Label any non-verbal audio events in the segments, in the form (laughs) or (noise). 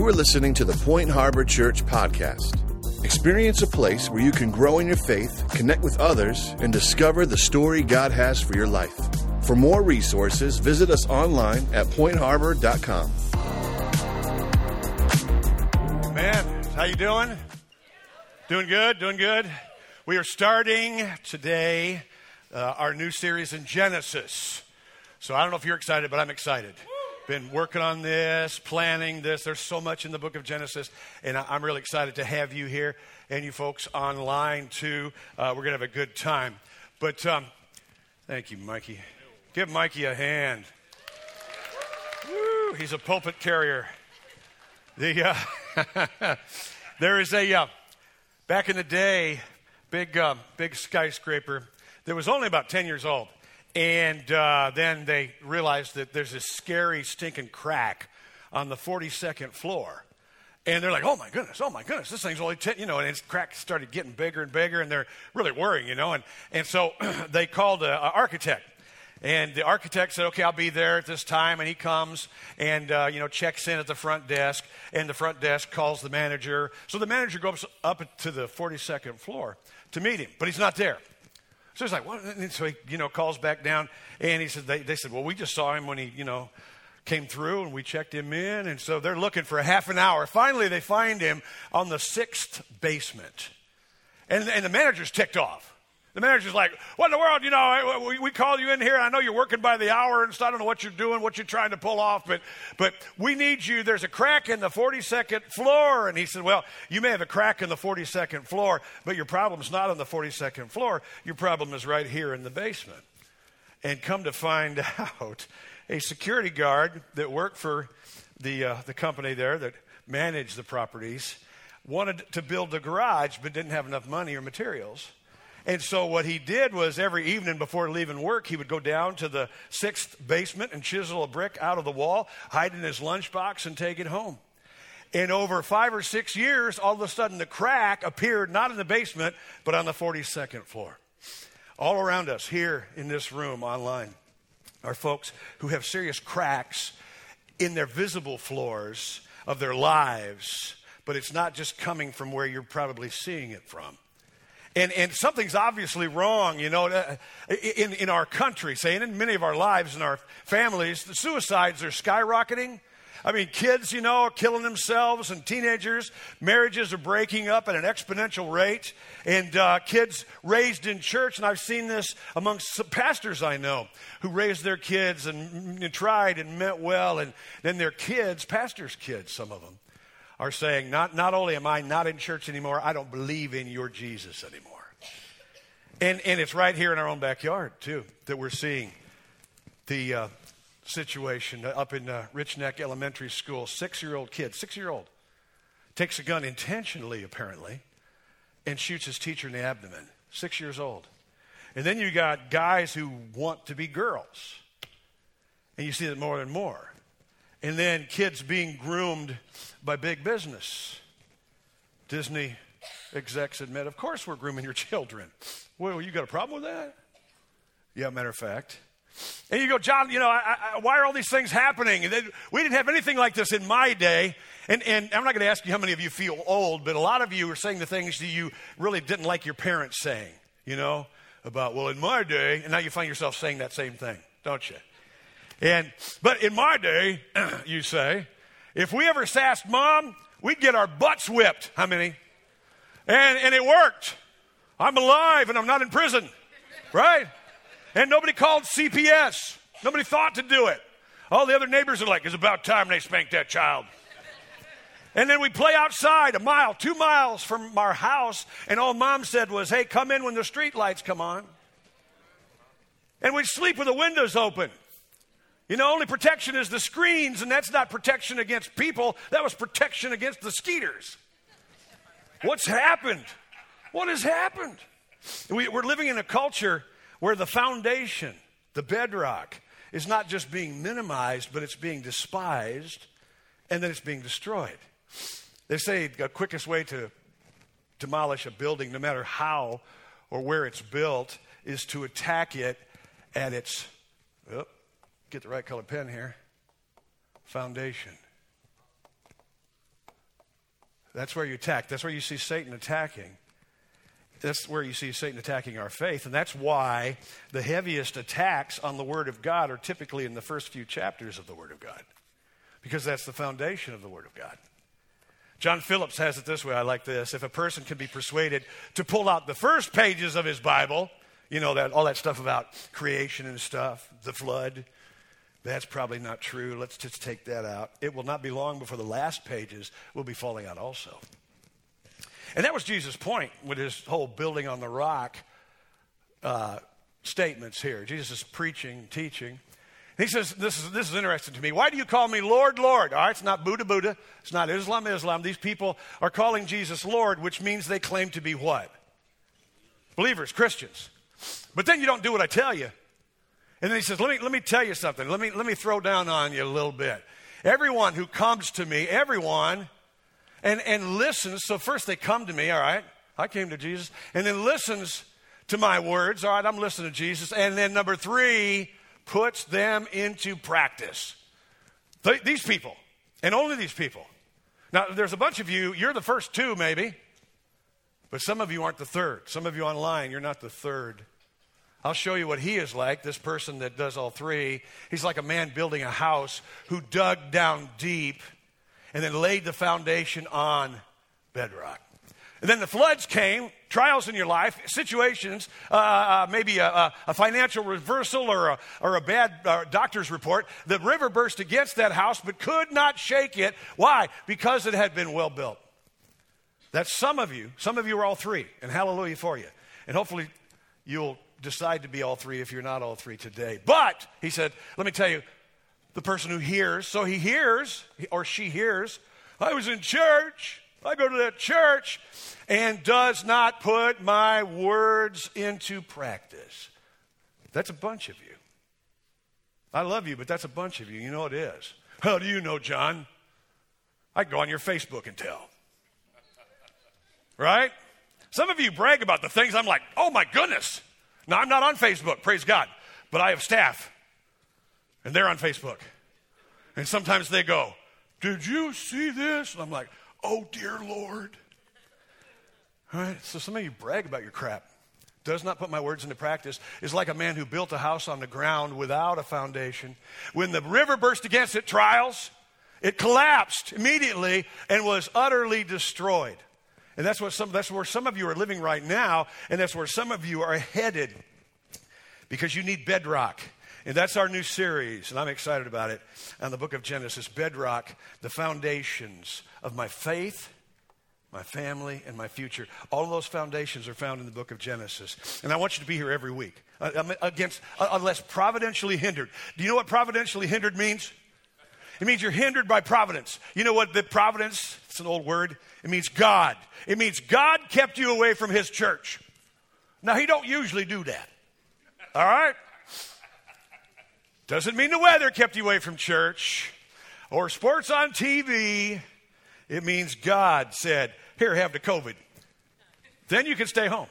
You are listening to the Point Harbor Church podcast. Experience a place where you can grow in your faith, connect with others, and discover the story God has for your life. For more resources, visit us online at pointharbor.com. Man, how you doing? Doing good, doing good. We are starting today uh, our new series in Genesis. So I don't know if you're excited, but I'm excited. Been working on this, planning this. There's so much in the book of Genesis, and I'm really excited to have you here and you folks online too. Uh, we're gonna have a good time. But um, thank you, Mikey. Give Mikey a hand. Woo, he's a pulpit carrier. The uh, (laughs) there is a uh, back in the day, big uh, big skyscraper that was only about ten years old, and uh, then they realized that there's this scary stinking crack on the 42nd floor. And they're like, oh my goodness, oh my goodness, this thing's only 10, you know, and its crack started getting bigger and bigger, and they're really worrying, you know. And, and so (clears throat) they called an architect. And the architect said, okay, I'll be there at this time. And he comes and, uh, you know, checks in at the front desk. And the front desk calls the manager. So the manager goes up to the 42nd floor to meet him, but he's not there. So he's like, what? And so he, you know, calls back down. And he said, they, they said, well, we just saw him when he, you know, came through and we checked him in. And so they're looking for a half an hour. Finally, they find him on the sixth basement. And, and the manager's ticked off. The manager's like, What in the world? You know, we, we called you in here. I know you're working by the hour and so I don't know what you're doing, what you're trying to pull off, but, but we need you. There's a crack in the 42nd floor. And he said, Well, you may have a crack in the 42nd floor, but your problem's not on the 42nd floor. Your problem is right here in the basement. And come to find (laughs) out, a security guard that worked for the, uh, the company there that managed the properties wanted to build a garage but didn't have enough money or materials. And so what he did was every evening before leaving work, he would go down to the sixth basement and chisel a brick out of the wall, hide in his lunchbox, and take it home. And over five or six years, all of a sudden the crack appeared not in the basement, but on the 42nd floor. All around us, here in this room, online, are folks who have serious cracks in their visible floors of their lives, but it's not just coming from where you're probably seeing it from. And, and something's obviously wrong, you know, uh, in, in our country, saying in many of our lives and our families, the suicides are skyrocketing. I mean, kids, you know, are killing themselves, and teenagers, marriages are breaking up at an exponential rate. And uh, kids raised in church, and I've seen this amongst pastors I know who raised their kids and, and tried and meant well, and then their kids, pastors' kids, some of them, are saying, not, not only am I not in church anymore, I don't believe in your Jesus anymore. And, and it's right here in our own backyard, too, that we're seeing the uh, situation up in uh, Rich Neck Elementary School. Six year old kid, six year old, takes a gun intentionally, apparently, and shoots his teacher in the abdomen. Six years old. And then you got guys who want to be girls. And you see that more and more. And then kids being groomed by big business. Disney execs admit, of course we're grooming your children. Well, you got a problem with that? Yeah, matter of fact. And you go, John, you know, I, I, why are all these things happening? We didn't have anything like this in my day. And, and I'm not going to ask you how many of you feel old, but a lot of you are saying the things that you really didn't like your parents saying, you know, about, well, in my day, and now you find yourself saying that same thing, don't you? And, but in my day, (clears throat) you say, if we ever sassed mom, we'd get our butts whipped. How many? And, and it worked. I'm alive and I'm not in prison, right? And nobody called CPS. Nobody thought to do it. All the other neighbors are like, it's about time they spanked that child. And then we play outside a mile, two miles from our house, and all mom said was, hey, come in when the street lights come on. And we'd sleep with the windows open. You know, only protection is the screens, and that's not protection against people, that was protection against the skeeters. What's happened? What has happened? We, are living in a culture where the foundation, the bedrock, is not just being minimized, but it's being despised, and then it's being destroyed. They say the quickest way to demolish a building, no matter how or where it's built, is to attack it at its, oh, get the right color pen here, foundation. That's where you attack. That's where you see Satan attacking. That's where you see Satan attacking our faith. And that's why the heaviest attacks on the Word of God are typically in the first few chapters of the Word of God, because that's the foundation of the Word of God. John Phillips has it this way I like this. If a person can be persuaded to pull out the first pages of his Bible, you know, that, all that stuff about creation and stuff, the flood, that's probably not true. Let's just take that out. It will not be long before the last pages will be falling out also. And that was Jesus' point with his whole building on the rock uh, statements here. Jesus is preaching, teaching. He says, this is, this is interesting to me. Why do you call me Lord, Lord? All right, it's not Buddha, Buddha. It's not Islam, Islam. These people are calling Jesus Lord, which means they claim to be what? Believers, Christians. But then you don't do what I tell you. And then he says, let me, let me tell you something. Let me, let me throw down on you a little bit. Everyone who comes to me, everyone, and, and listens. So first they come to me, all right, I came to Jesus, and then listens to my words, all right, I'm listening to Jesus. And then number three, puts them into practice. Th- these people, and only these people. Now, there's a bunch of you, you're the first two maybe, but some of you aren't the third. Some of you online, you're not the third. I'll show you what he is like, this person that does all three. He's like a man building a house who dug down deep and then laid the foundation on bedrock. And then the floods came, trials in your life, situations, uh, uh, maybe a, a, financial reversal or a, or a bad uh, doctor's report. The river burst against that house but could not shake it. Why? Because it had been well built. That's some of you. Some of you are all three, and hallelujah for you. And hopefully you'll decide to be all three if you're not all three today. But, he said, let me tell you, the person who hears, so he hears, or she hears, I was in church. I go to that church and does not put my words into practice. That's a bunch of you. I love you, but that's a bunch of you. You know it is. How do you know, John? I go on your Facebook and tell. Right? Some of you brag about the things I'm like, oh my goodness. Now, I'm not on Facebook, praise God, but I have staff, and they're on Facebook. And sometimes they go, Did you see this? And I'm like, Oh, dear Lord. All right, so some of you brag about your crap. Does not put my words into practice is like a man who built a house on the ground without a foundation. When the river burst against it, trials, it collapsed immediately and was utterly destroyed. And that's, what some, that's where some of you are living right now, and that's where some of you are headed because you need bedrock. And that's our new series, and I'm excited about it on the book of Genesis Bedrock, the foundations of my faith, my family, and my future. All those foundations are found in the book of Genesis. And I want you to be here every week, uh, against, uh, unless providentially hindered. Do you know what providentially hindered means? It means you're hindered by providence. You know what the providence, it's an old word, it means God. It means God kept you away from his church. Now, he don't usually do that. All right? Doesn't mean the weather kept you away from church or sports on TV. It means God said, Here, have the COVID. Then you can stay home.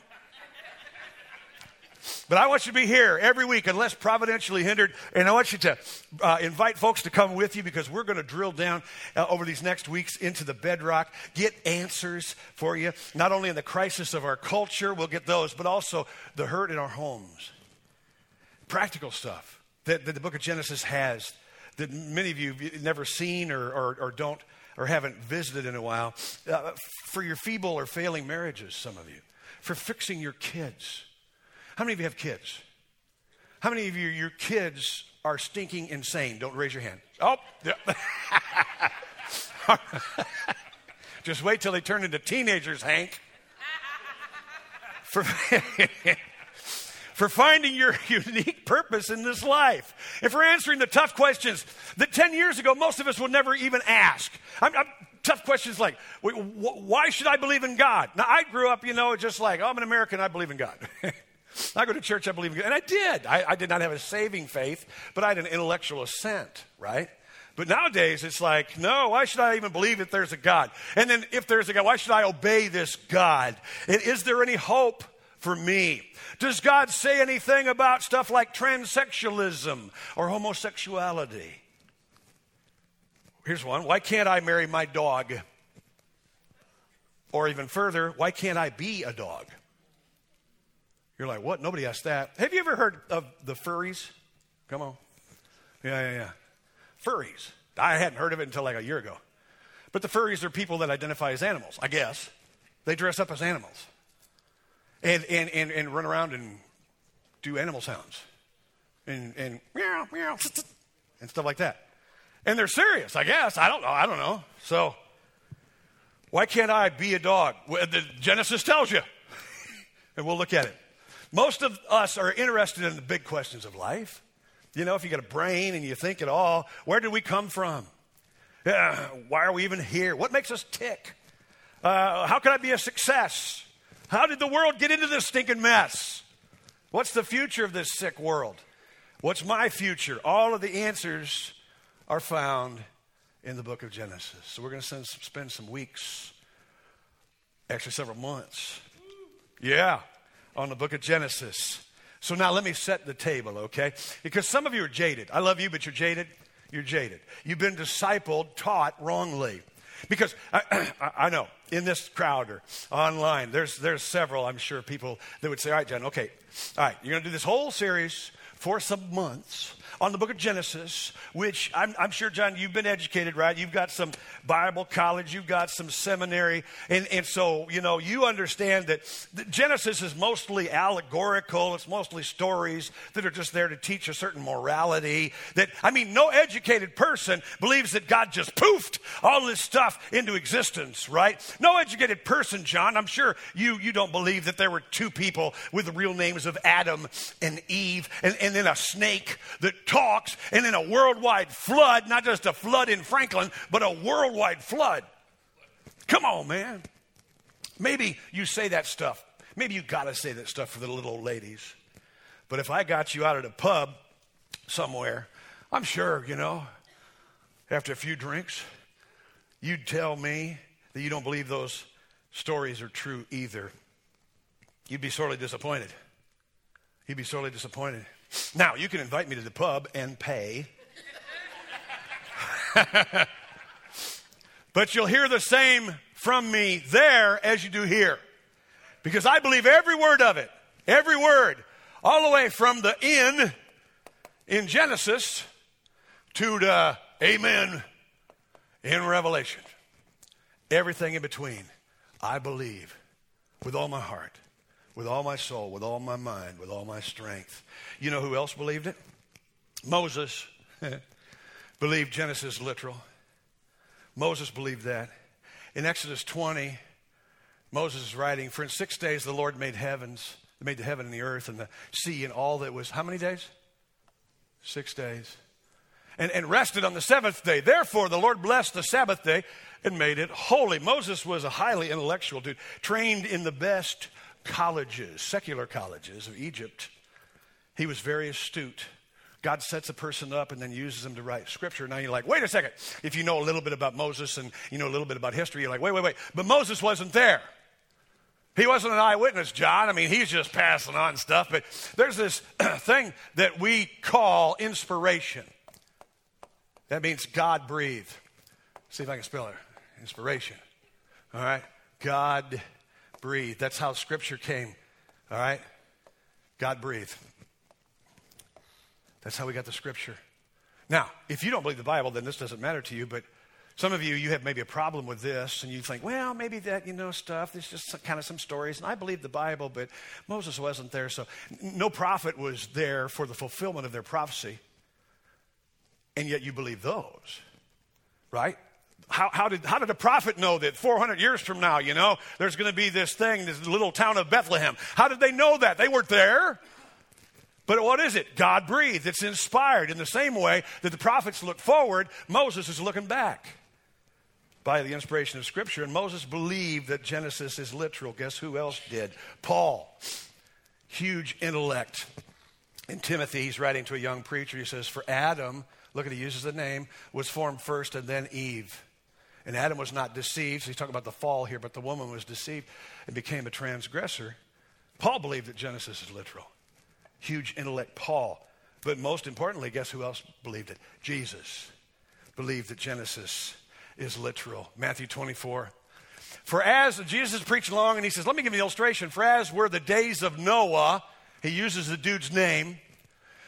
But I want you to be here every week, unless providentially hindered. And I want you to uh, invite folks to come with you because we're going to drill down uh, over these next weeks into the bedrock, get answers for you, not only in the crisis of our culture, we'll get those, but also the hurt in our homes. Practical stuff that, that the book of Genesis has that many of you have never seen or, or, or don't or haven't visited in a while. Uh, for your feeble or failing marriages, some of you. For fixing your kids. How many of you have kids? How many of you, your kids are stinking insane? Don't raise your hand. Oh, yeah. (laughs) just wait till they turn into teenagers, Hank. For (laughs) for finding your (laughs) unique purpose in this life, and for answering the tough questions that 10 years ago most of us would never even ask. I'm, I'm, tough questions like, why should I believe in God? Now, I grew up, you know, just like, oh, I'm an American, I believe in God. I go to church, I believe. And I did. I, I did not have a saving faith, but I had an intellectual assent, right? But nowadays, it's like, no, why should I even believe that there's a God? And then, if there's a God, why should I obey this God? And is there any hope for me? Does God say anything about stuff like transsexualism or homosexuality? Here's one. Why can't I marry my dog? Or even further, why can't I be a dog? You're like, what? Nobody asked that. Have you ever heard of the furries? Come on. Yeah, yeah, yeah. Furries. I hadn't heard of it until like a year ago. But the furries are people that identify as animals, I guess. They dress up as animals and, and, and, and run around and do animal sounds and, and meow, meow, and stuff like that. And they're serious, I guess. I don't know. I don't know. So, why can't I be a dog? The Genesis tells you. (laughs) and we'll look at it. Most of us are interested in the big questions of life. You know, if you got a brain and you think at all, where did we come from? Uh, why are we even here? What makes us tick? Uh, how can I be a success? How did the world get into this stinking mess? What's the future of this sick world? What's my future? All of the answers are found in the book of Genesis. So we're going to spend some weeks, actually several months. Yeah, on the book of Genesis. So now let me set the table, okay? Because some of you are jaded. I love you, but you're jaded. You're jaded. You've been discipled, taught wrongly. Because (clears throat) I, I, know in this crowd or online, there's, there's several, I'm sure, people that would say, All right, John, okay, all right, you're going to do this whole series for some months on the book of Genesis, which I'm, I'm, sure, John, you've been educated, right? You've got some Bible college, you've got some seminary. And, and so, you know, you understand that Genesis is mostly allegorical, it's mostly stories that are just there to teach a certain morality. That, I mean, no educated person believes that God just poofed all this stuff into existence, right? No educated person, John, I'm sure you, you don't believe that there were two people with the real names of Adam and Eve and, and then a snake that talks, and then a worldwide flood, not just a flood in Franklin, but a worldwide flood. Come on, man. Maybe you say that stuff. Maybe you got to say that stuff for the little old ladies. But if I got you out at a pub somewhere, I'm sure, you know, after a few drinks, you'd tell me that you don't believe those stories are true either. You'd be sorely disappointed. You'd be sorely disappointed. Now, you can invite me to the pub and pay. (laughs) but you'll hear the same from me there as you do here. Because I believe every word of it, every word, all the way from the in in Genesis to the amen in Revelation. Everything in between, I believe with all my heart with all my soul, with all my mind, with all my strength. You know who else believed it? Moses (laughs) believed Genesis literal. Moses believed that. In Exodus 20, Moses is writing, For in six days the Lord made heavens, made the heaven and the earth and the sea and all that was, how many days? Six days. And, and rested on the seventh day. Therefore, the Lord blessed the Sabbath day and made it holy. Moses was a highly intellectual dude, trained in the best colleges, secular colleges of Egypt. He was very astute. God sets a person up and then uses them to write scripture. Now you're like, wait a second. If you know a little bit about Moses and you know a little bit about history, you're like, wait, wait, wait. But Moses wasn't there. He wasn't an eyewitness, John. I mean, he's just passing on stuff. But there's this (clears throat) thing that we call inspiration. That means God breathe. See if I can spell it. Inspiration. All right? God breathed. That's how Scripture came. All right? God breathed. That's how we got the Scripture. Now, if you don't believe the Bible, then this doesn't matter to you, but some of you, you have maybe a problem with this, and you think, well, maybe that, you know, stuff, there's just kind of some stories. And I believe the Bible, but Moses wasn't there, so no prophet was there for the fulfillment of their prophecy. And yet you believe those, right? How, how, did, how did a prophet know that 400 years from now, you know, there's going to be this thing, this little town of Bethlehem? How did they know that? They weren't there. But what is it? God breathed. It's inspired in the same way that the prophets look forward, Moses is looking back by the inspiration of Scripture. And Moses believed that Genesis is literal. Guess who else did? Paul. Huge intellect. In Timothy, he's writing to a young preacher. He says, For Adam, look at he uses the name, was formed first and then Eve. And Adam was not deceived. So he's talking about the fall here, but the woman was deceived and became a transgressor. Paul believed that Genesis is literal. Huge intellect, Paul. But most importantly, guess who else believed it? Jesus believed that Genesis is literal. Matthew 24. For as Jesus is preaching along, and he says, Let me give you an illustration. For as were the days of Noah, he uses the dude's name,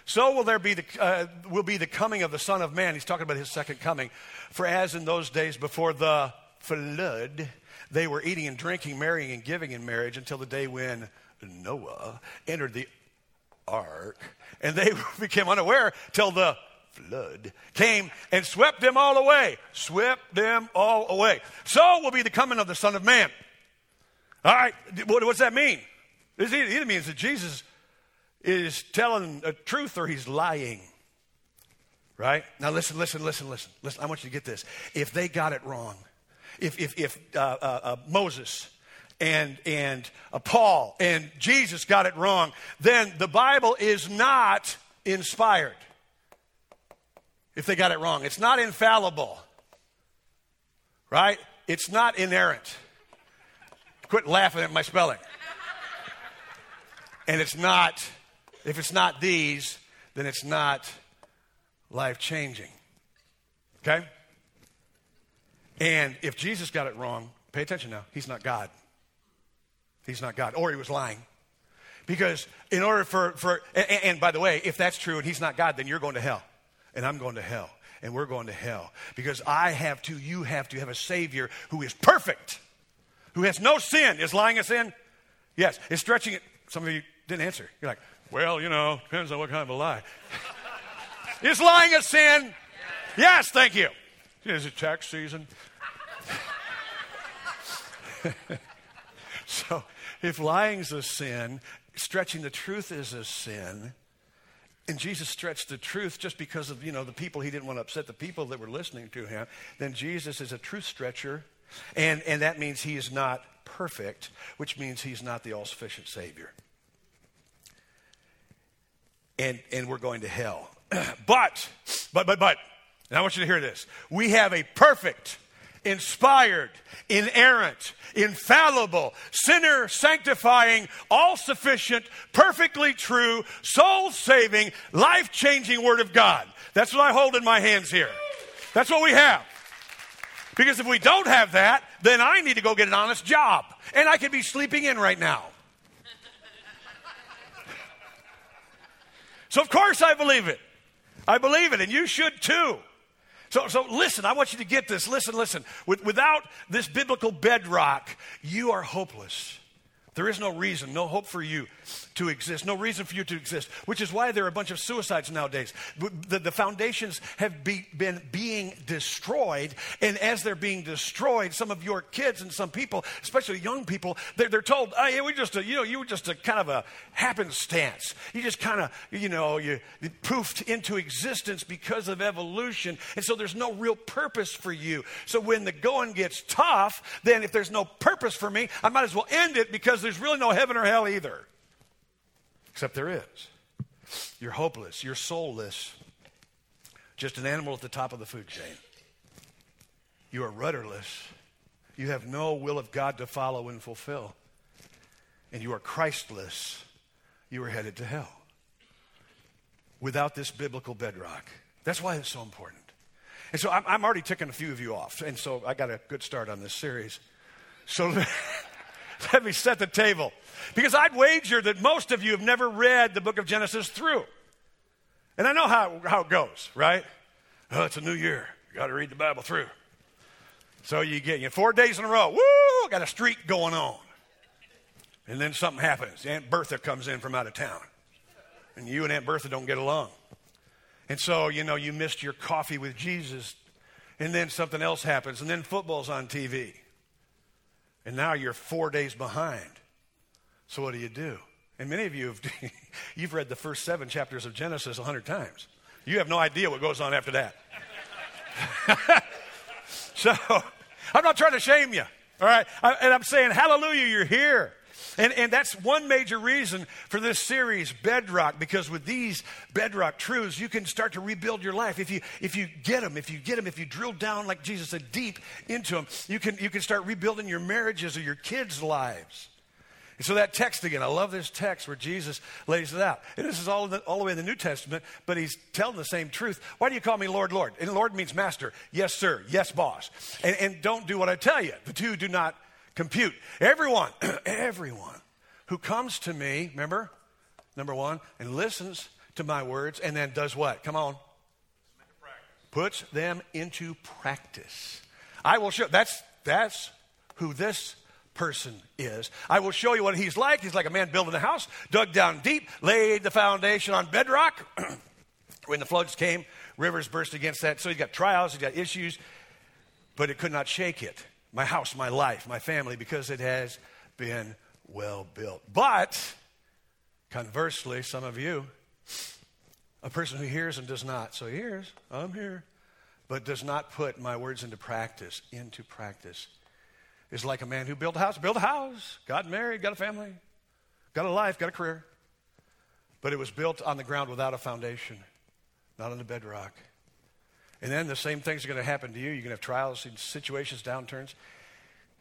so will there be the, uh, will be the coming of the Son of Man. He's talking about his second coming. For as in those days before the flood, they were eating and drinking, marrying and giving in marriage until the day when Noah entered the ark, and they (laughs) became unaware till the flood came and swept them all away. Swept them all away. So will be the coming of the Son of Man. All right, what, does that mean? It either means that Jesus is telling the truth or he's lying. Right? Now listen, listen, listen, listen. Listen, I want you to get this. If they got it wrong, if, if, if uh, uh, uh, Moses and, and uh, Paul and Jesus got it wrong, then the Bible is not inspired. If they got it wrong, it's not infallible. Right? It's not inerrant. Quit laughing at my spelling. And it's not if it's not these, then it's not life changing. Okay? And if Jesus got it wrong, pay attention now, he's not God. He's not God. Or he was lying. Because in order for, for and, and by the way, if that's true and he's not God, then you're going to hell. And I'm going to hell. And we're going to hell. Because I have to, you have to have a Savior who is perfect, who has no sin. Is lying a sin? Yes. Is stretching it? Some of you didn't answer. You're like, well, you know, depends on what kind of a lie. (laughs) Is lying a sin? Yes, thank you. Is it tax season? (laughs) so, if lying's a sin, stretching the truth is a sin, and Jesus stretched the truth just because of, you know, the people he didn't want to upset the people that were listening to him, then Jesus is a truth stretcher, and, and that means he is not perfect, which means he's not the all sufficient Savior and, and we're going to hell. (clears throat) but, but, but, but, and I want you to hear this. We have a perfect, inspired, inerrant, infallible, sinner sanctifying, all sufficient, perfectly true, soul saving, life changing Word of God. That's what I hold in my hands here. That's what we have. Because if we don't have that, then I need to go get an honest job. And I could be sleeping in right now. So, of course, I believe it. I believe it, and you should too. So, so listen, I want you to get this. Listen, listen. With, without this biblical bedrock, you are hopeless. There is no reason, no hope for you to exist, no reason for you to exist, which is why there are a bunch of suicides nowadays. The, the foundations have be, been being destroyed, and as they're being destroyed, some of your kids and some people, especially young people, they're, they're told, oh, yeah, we just, a, you know, you were just a kind of a happenstance. You just kind of, you know, you, you poofed into existence because of evolution, and so there's no real purpose for you. So when the going gets tough, then if there's no purpose for me, I might as well end it because there's really no heaven or hell either. Except there is. You're hopeless. You're soulless. Just an animal at the top of the food chain. You are rudderless. You have no will of God to follow and fulfill. And you are Christless. You are headed to hell. Without this biblical bedrock. That's why it's so important. And so I'm, I'm already ticking a few of you off. And so I got a good start on this series. So (laughs) (laughs) let me set the table. Because I'd wager that most of you have never read the book of Genesis through. And I know how, how it goes, right? Oh, it's a new year. You got to read the Bible through. So you get you know, four days in a row. Woo! Got a streak going on. And then something happens. Aunt Bertha comes in from out of town. And you and Aunt Bertha don't get along. And so, you know, you missed your coffee with Jesus. And then something else happens. And then football's on TV. And now you're four days behind. So what do you do? And many of you have (laughs) you've read the first seven chapters of Genesis a hundred times. You have no idea what goes on after that. (laughs) so I'm not trying to shame you. All right. I, and I'm saying, hallelujah, you're here. And, and that's one major reason for this series, Bedrock, because with these bedrock truths, you can start to rebuild your life. If you, if you get them, if you get them, if you drill down, like Jesus said, deep into them, you can, you can start rebuilding your marriages or your kids' lives. And so that text again, I love this text where Jesus lays it out. And this is all, the, all the way in the New Testament, but he's telling the same truth. Why do you call me Lord, Lord? And Lord means master. Yes, sir. Yes, boss. And, and don't do what I tell you. The two do not compute. Everyone, (clears throat) everyone who comes to me, remember, number one, and listens to my words and then does what? Come on. Puts them into practice. I will show that's that's who this person is. I will show you what he's like. He's like a man building a house, dug down deep, laid the foundation on bedrock. (clears throat) when the floods came, rivers burst against that. So he's got trials, he's got issues, but it could not shake it. My house, my life, my family, because it has been well built. But conversely, some of you, a person who hears and does not. So he hears, I'm here, but does not put my words into practice, into practice, is like a man who built a house, built a house, got married, got a family, got a life, got a career. But it was built on the ground without a foundation, not on the bedrock. And then the same things are going to happen to you. You're going to have trials, situations, downturns.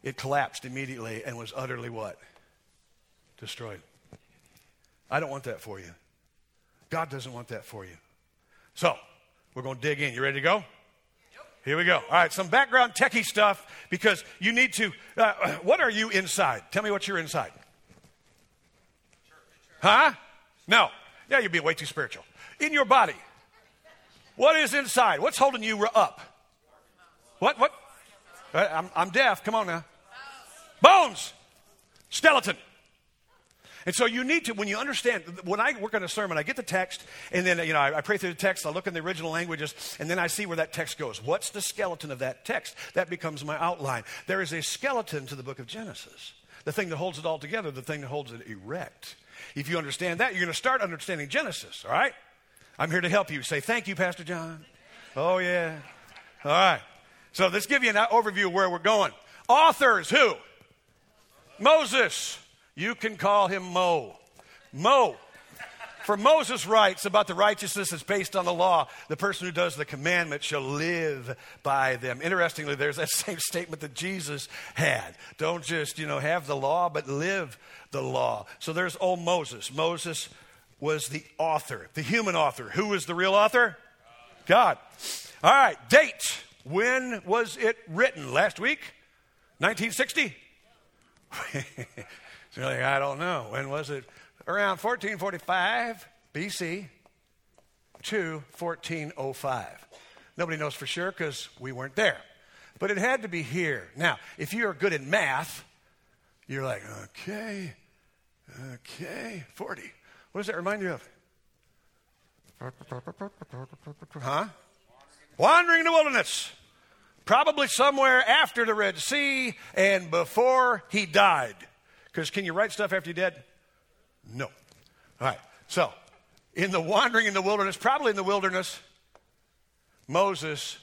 It collapsed immediately and was utterly what? Destroyed. I don't want that for you. God doesn't want that for you. So, we're going to dig in. You ready to go? Here we go. All right, some background techie stuff because you need to. Uh, (clears throat) what are you inside? Tell me what you're inside. Huh? No. Yeah, you'd be way too spiritual. In your body. What is inside? What's holding you up? What? What? Uh, I'm, I'm deaf. Come on now. Bones. Skeleton. And so you need to, when you understand, when I work on a sermon, I get the text, and then, you know, I, I, pray through the text, I look in the original languages, and then I see where that text goes. What's the skeleton of that text? That becomes my outline. There is a skeleton to the book of Genesis, the thing that holds it all together, the thing that holds it erect. If you understand that, you're going to start understanding Genesis, all right? I'm here to help you. Say, thank you, Pastor John. Oh, yeah. All right. So let's give you an overview of where we're going. Authors, who? Moses. You can call him Mo. Mo. For Moses writes about the righteousness that's based on the law. The person who does the commandment shall live by them. Interestingly, there's that (laughs) same statement that Jesus had. Don't just, you know, have the law, but live the law. So there's old Moses. Moses was the author, the human author. Who was the real author? God. All right, date. When was it written? Last week? 1960? So you're like, I don't know. When was it? Around 1445 BC to 1405. Nobody knows for sure because we weren't there. But it had to be here. Now, if you're good at math, you're like, okay, okay, 40. What does that remind you of? Huh? Wandering in the wilderness. Probably somewhere after the Red Sea and before he died. Because can you write stuff after you're dead? No. All right. So, in the wandering in the wilderness, probably in the wilderness, Moses,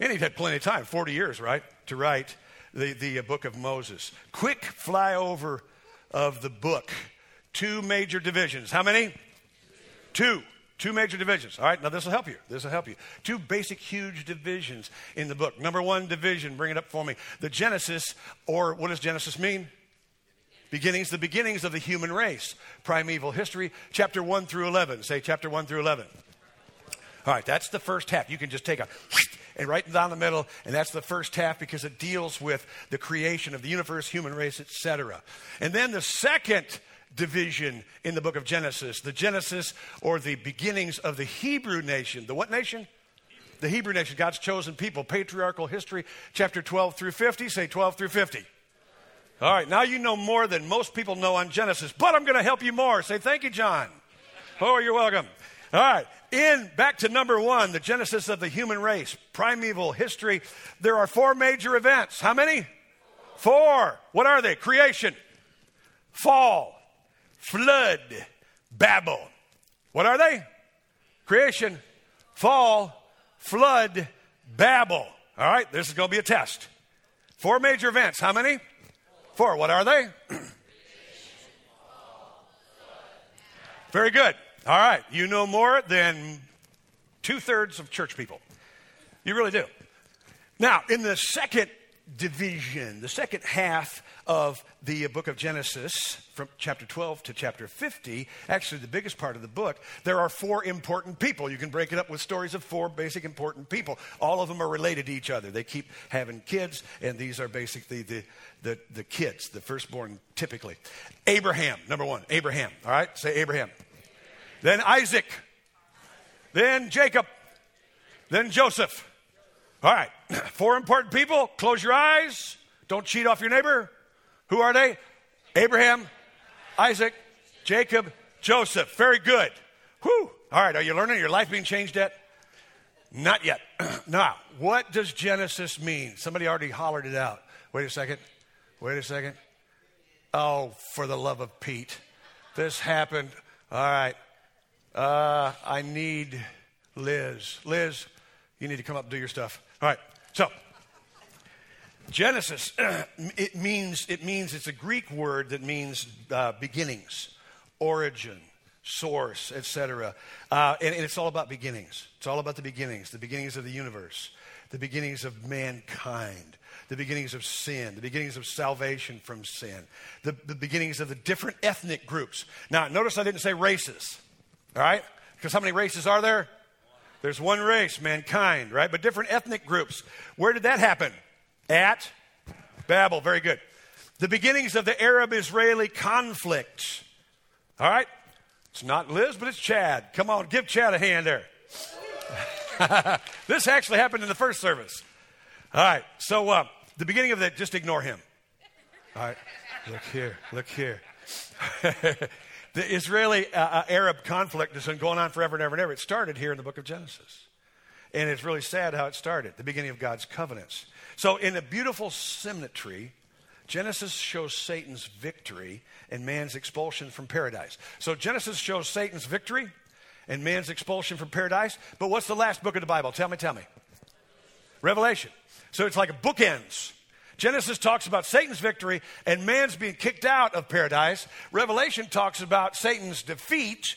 and he'd had plenty of time 40 years, right, to write the, the book of Moses. Quick flyover of the book. Two major divisions. How many? Two. Two major divisions. All right, now this will help you. This will help you. Two basic, huge divisions in the book. Number one division, bring it up for me. The Genesis, or what does Genesis mean? beginnings, the beginnings of the human race, primeval history, chapter 1 through 11. Say chapter 1 through 11. All right, that's the first half. You can just take a and right down the middle, and that's the first half because it deals with the creation of the universe, human race, etc. And then the second division in the book of Genesis, the Genesis or the beginnings of the Hebrew nation. The what nation? The Hebrew nation, God's chosen people, patriarchal history, chapter 12 through 50. Say 12 through 50. All right, now you know more than most people know on Genesis, but I'm going to help you more. Say thank you, John. Oh, you're welcome. All right, in back to number one, the genesis of the human race, primeval history. There are four major events. How many? Four. What are they? Creation, fall, flood, Babel. What are they? Creation, fall, flood, Babel. All right, this is going to be a test. Four major events. How many? Four. What are they? Creation. Very good. All right. You know more than two thirds of church people. You really do. Now, in the second division, the second half of the book of Genesis, from chapter 12 to chapter 50, actually the biggest part of the book, there are four important people. You can break it up with stories of four basic important people. All of them are related to each other. They keep having kids, and these are basically the, the, the kids, the firstborn typically. Abraham, number one, Abraham. All right, say Abraham. Then Isaac. Then Jacob. Then Joseph. All right, (clears throat) four important people. Close your eyes. Don't cheat off your neighbor. Who are they? Abraham, Isaac, Jacob, Joseph. Very good. Whew. All right, are you learning? Your life being changed yet? Not yet. (clears throat) now, what does Genesis mean? Somebody already hollered it out. Wait a second. Wait a second. Oh, for the love of Pete. This happened. All right. Uh, I need Liz. Liz, you need to come up and do your stuff. All right. So, Genesis, (clears throat) it means, it means, it's a Greek word that means uh, beginnings, origin, source, etc. Uh, and, and it's all about beginnings. It's all about the beginnings, the beginnings of the universe, the beginnings of mankind, the beginnings of sin, the beginnings of salvation from sin, the, the beginnings of the different ethnic groups. Now, notice I didn't say races, all right? Because how many races are there? There's one race, mankind, right? But different ethnic groups. Where did that happen? At Babel. Very good. The beginnings of the Arab Israeli conflict. All right? It's not Liz, but it's Chad. Come on, give Chad a hand there. (laughs) this actually happened in the first service. All right, so uh, the beginning of that, just ignore him. All right, look here, look here. (laughs) the Israeli uh, uh, Arab conflict has been going on forever and ever and ever. It started here in the book of Genesis. And it's really sad how it started, the beginning of God's covenants. So, in a beautiful symmetry, Genesis shows Satan's victory and man's expulsion from paradise. So, Genesis shows Satan's victory and man's expulsion from paradise. But what's the last book of the Bible? Tell me, tell me. Revelation. So, it's like a bookends. Genesis talks about Satan's victory and man's being kicked out of paradise. Revelation talks about Satan's defeat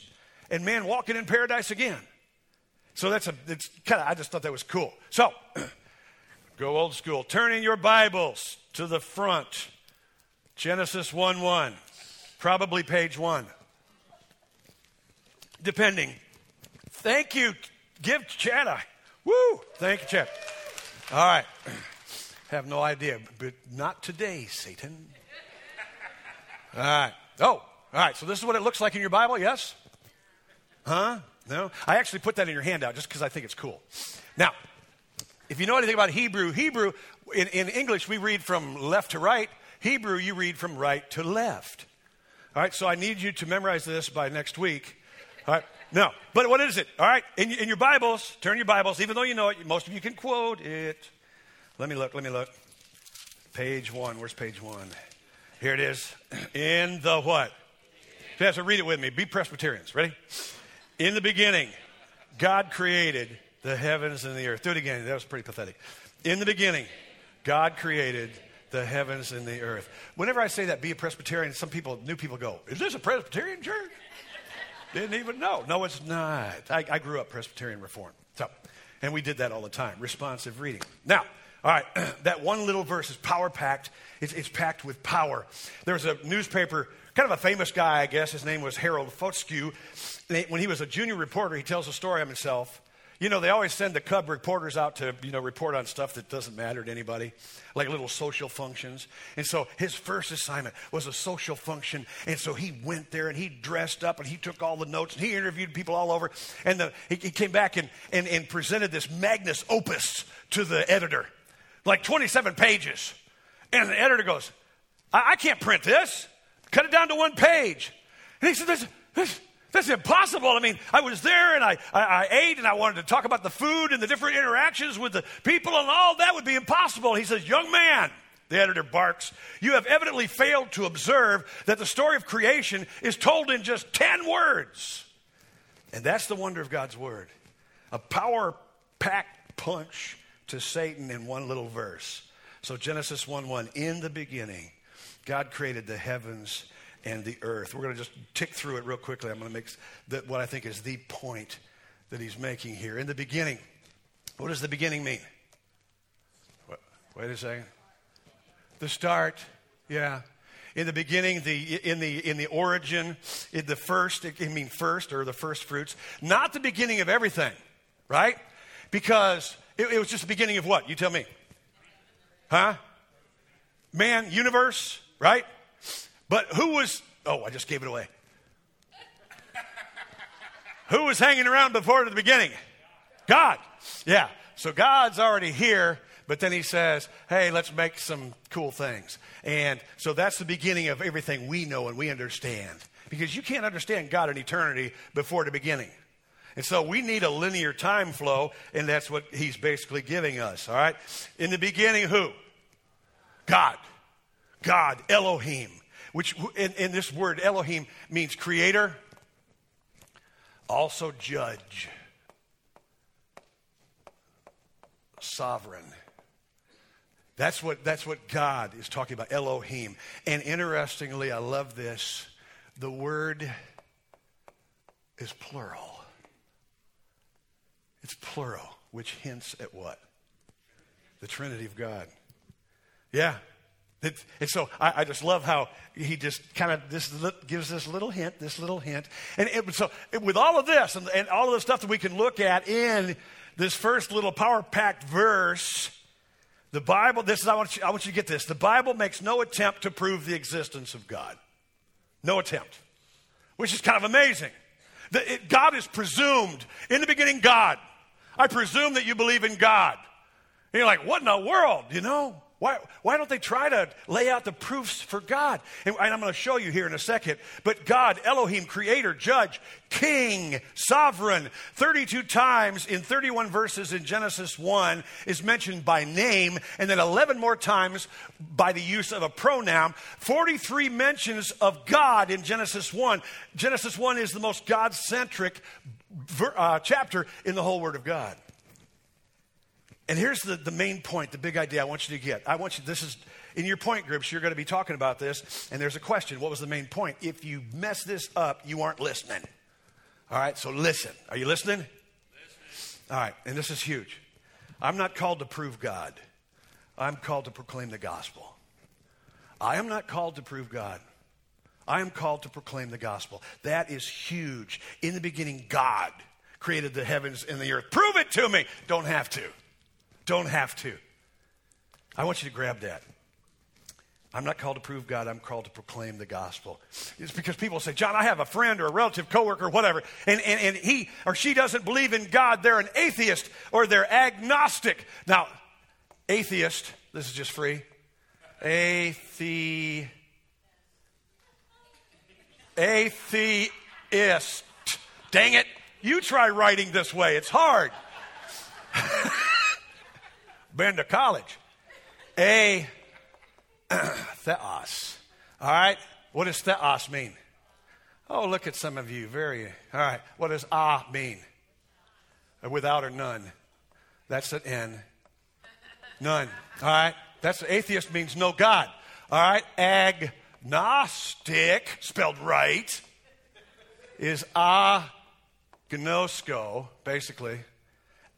and man walking in paradise again. So that's a, it's kind of, I just thought that was cool. So, (clears throat) go old school. Turn in your Bibles to the front. Genesis 1 1, probably page 1. Depending. Thank you. Give Chad a woo. Thank you, Chad. All right. (clears throat) Have no idea, but not today, Satan. All right. Oh, all right. So this is what it looks like in your Bible, yes? Huh? No? I actually put that in your handout just because I think it's cool. Now, if you know anything about Hebrew, Hebrew, in, in English, we read from left to right. Hebrew, you read from right to left. All right, so I need you to memorize this by next week. All right, no, but what is it? All right, in, in your Bibles, turn your Bibles, even though you know it, most of you can quote it. Let me look, let me look. Page one. Where's page one? Here it is. (clears throat) In the what? You have to read it with me. Be Presbyterians. Ready? In the beginning, God created the heavens and the earth. Do it again. That was pretty pathetic. In the beginning, God created the heavens and the earth. Whenever I say that, be a Presbyterian, some people, new people go, Is this a Presbyterian church? Didn't even know. No, it's not. I, I grew up Presbyterian Reform. So, and we did that all the time. Responsive reading. Now, all right, (clears throat) that one little verse is power packed. It's, it's, packed with power. There's a newspaper, kind of a famous guy, I guess. His name was Harold Foutscue. When he was a junior reporter, he tells a story of himself. You know, they always send the Cub reporters out to, you know, report on stuff that doesn't matter to anybody, like little social functions. And so his first assignment was a social function. And so he went there and he dressed up and he took all the notes and he interviewed people all over. And the, he, he came back and, and, and presented this magnus opus to the editor like 27 pages. And the editor goes, I, I can't print this. Cut it down to one page. And he said, this, this, that's impossible. I mean, I was there and I, I, I, ate and I wanted to talk about the food and the different interactions with the people and all that would be impossible. He says, Young man, the editor barks, you have evidently failed to observe that the story of creation is told in just 10 words. And that's the wonder of God's word a power packed punch to Satan in one little verse. So Genesis 1 1, in the beginning, God created the heavens and the earth. We're going to just tick through it real quickly. I'm going to make the, what I think is the point that he's making here. In the beginning, what does the beginning mean? What, wait a second. The start, yeah. In the beginning, the, in, the, in the origin, in the first, I mean first, or the first fruits. Not the beginning of everything, right? Because it, it was just the beginning of what? You tell me. Huh? Man, universe, right? But who was, oh, I just gave it away. who was hanging around before the beginning? God. Yeah. So God's already here, but then he says, hey, let's make some cool things. And so that's the beginning of everything we know and we understand. Because you can't understand God in eternity before the beginning. And so we need a linear time flow, and that's what he's basically giving us, all right? In the beginning, who? God. God, Elohim, which in, in this word, Elohim, means creator, also judge, sovereign. That's what, that's what God is talking about, Elohim. And interestingly, I love this. The word is plural. It's plural, which hints at what? The Trinity of God. Yeah. And so I, I, just love how he just kind of this gives this little hint, this little hint. And it, so it, with all of this and, and all of the stuff that we can look at in this first little power packed verse, the Bible, this is, I want, you, I want you to get this. The Bible makes no attempt to prove the existence of God. No attempt. Which is kind of amazing. The, it, God is presumed. In the beginning, God. I presume that you believe in God. And you're like, what in the world, you know? Why, why don't they try to lay out the proofs for God? And, I'm going to show you here in a second. But God, Elohim, creator, judge, king, sovereign, 32 times in 31 verses in Genesis 1 is mentioned by name, and then 11 more times by the use of a pronoun. 43 mentions of God in Genesis 1. Genesis 1 is the most God centric uh, chapter in the whole Word of God. And here's the, the main point, the big idea I want you to get. I want you, this is, in your point groups, you're going to be talking about this, and there's a question. What was the main point? If you mess this up, you aren't listening. All right, so listen. Are you listening? listening? All right, and this is huge. I'm not called to prove God, I'm called to proclaim the gospel. I am not called to prove God. I am called to proclaim the gospel. That is huge. In the beginning, God created the heavens and the earth. Prove it to me. Don't have to. Don't have to. I want you to grab that. I'm not called to prove God, I'm called to proclaim the gospel. It's because people say, John, I have a friend or a relative, coworker, whatever, and, and, and he or she doesn't believe in God. They're an atheist or they're agnostic. Now, atheist, this is just free. Athe, atheist. Dang it. You try writing this way, it's hard. Been to college. A theos. All right? What does theos mean? Oh, look at some of you. Very. All right. What does ah mean? Without or none. That's an N. None. All right? That's atheist means no God. All right? Agnostic, spelled right, is agnosko, basically.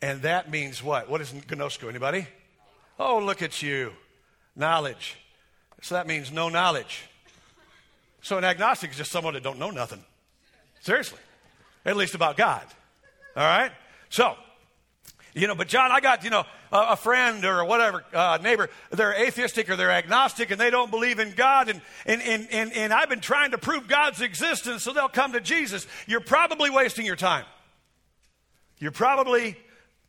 And that means what? What is gnosko? Anybody? Oh, look at you. Knowledge. So that means no knowledge. So an agnostic is just someone that don't know nothing. Seriously. At least about God. All right? So, you know, but John, I got, you know, a, a friend or whatever, uh, neighbor, they're atheistic or they're agnostic and they don't believe in God. And, and, and, and, and I've been trying to prove God's existence so they'll come to Jesus. You're probably wasting your time. You're probably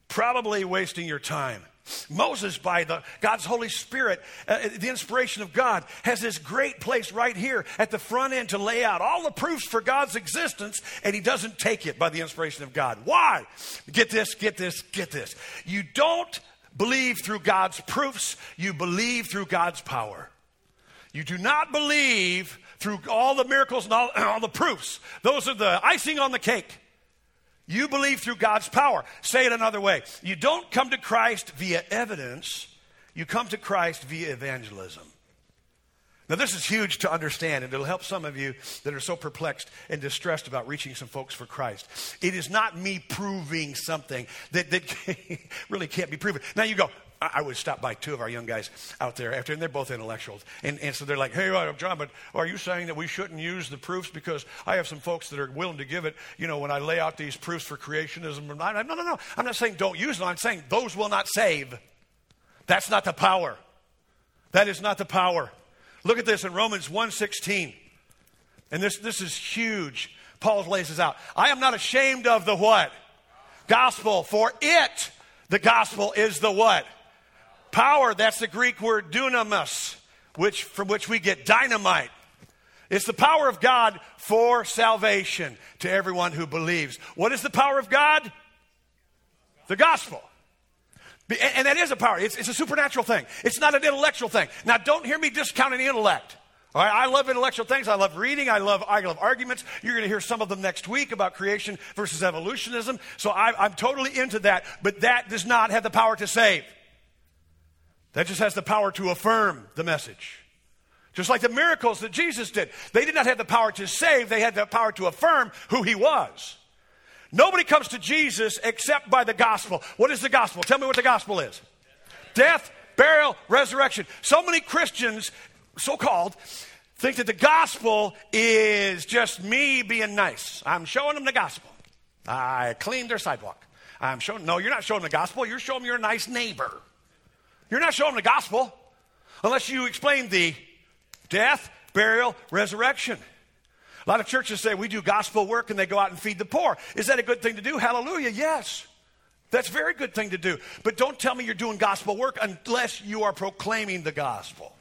probably wasting your time. Moses, by the God's Holy Spirit, uh, the inspiration of God, has this great place right here at the front end to lay out all the proofs for God's existence, and he doesn't take it by the inspiration of God. Why? Get this, get this, get this. You don't believe through God's proofs, you believe through God's power. You do not believe through all the miracles and all, (clears throat) all the proofs. Those are the icing on the cake. You believe through God's power. Say it another way. You don't come to Christ via evidence, you come to Christ via evangelism. Now, this is huge to understand, and it'll help some of you that are so perplexed and distressed about reaching some folks for Christ. It is not me proving something that, that (laughs) really can't be proven. Now, you go, I, I would stop by two of our young guys out there after, and they're both intellectuals. And, and so they're like, hey, John, but are you saying that we shouldn't use the proofs? Because I have some folks that are willing to give it, you know, when I lay out these proofs for creationism. No, no, no, no. I'm not saying don't use them. I'm saying those will not save. That's not the power. That is not the power. Look at this in Romans 1.16. And this, this is huge. Paul lays this out. I am not ashamed of the what? Gospel. For it, the gospel is the what? Power. That's the Greek word dunamis, which, from which we get dynamite. It's the power of God for salvation to everyone who believes. What is the power of God? The gospel. And that is a power. It's, it's, a supernatural thing. It's not an intellectual thing. Now, don't hear me discounting intellect. All right, I love intellectual things. I love reading. I love, I love arguments. You're going to hear some of them next week about creation versus evolutionism. So I, I'm totally into that. But that does not have the power to save. That just has the power to affirm the message. Just like the miracles that Jesus did. They did not have the power to save, they had the power to affirm who he was. Nobody comes to Jesus except by the gospel. What is the gospel? Tell me what the gospel is death, burial, resurrection. So many Christians, so called, think that the gospel is just me being nice. I'm showing them the gospel. I cleaned their sidewalk. I'm showing, no, you're not showing the gospel. You're showing them you're a nice neighbor. You're not showing the gospel unless you explain the death, burial, resurrection. A lot of churches say we do gospel work and they go out and feed the poor. Is that a good thing to do? Hallelujah, yes. That's a very good thing to do. But don't tell me you're doing gospel work unless you are proclaiming the gospel.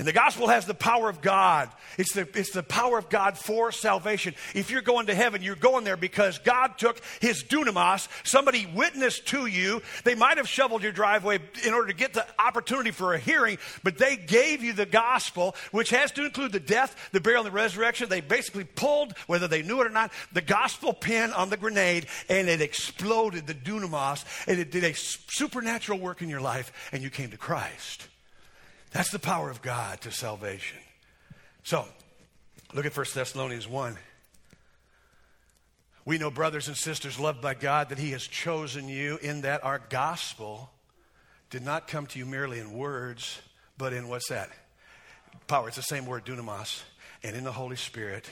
And the gospel has the power of God. It's the, it's the power of God for salvation. If you're going to heaven, you're going there because God took his dunamis. Somebody witnessed to you. They might have shoveled your driveway in order to get the opportunity for a hearing, but they gave you the gospel, which has to include the death, the burial, and the resurrection. They basically pulled, whether they knew it or not, the gospel pin on the grenade, and it exploded the dunamis, and it did a supernatural work in your life, and you came to Christ. That's the power of God to salvation. So, look at 1 Thessalonians 1. We know, brothers and sisters loved by God, that He has chosen you in that our gospel did not come to you merely in words, but in what's that? Power. It's the same word, dunamis, and in the Holy Spirit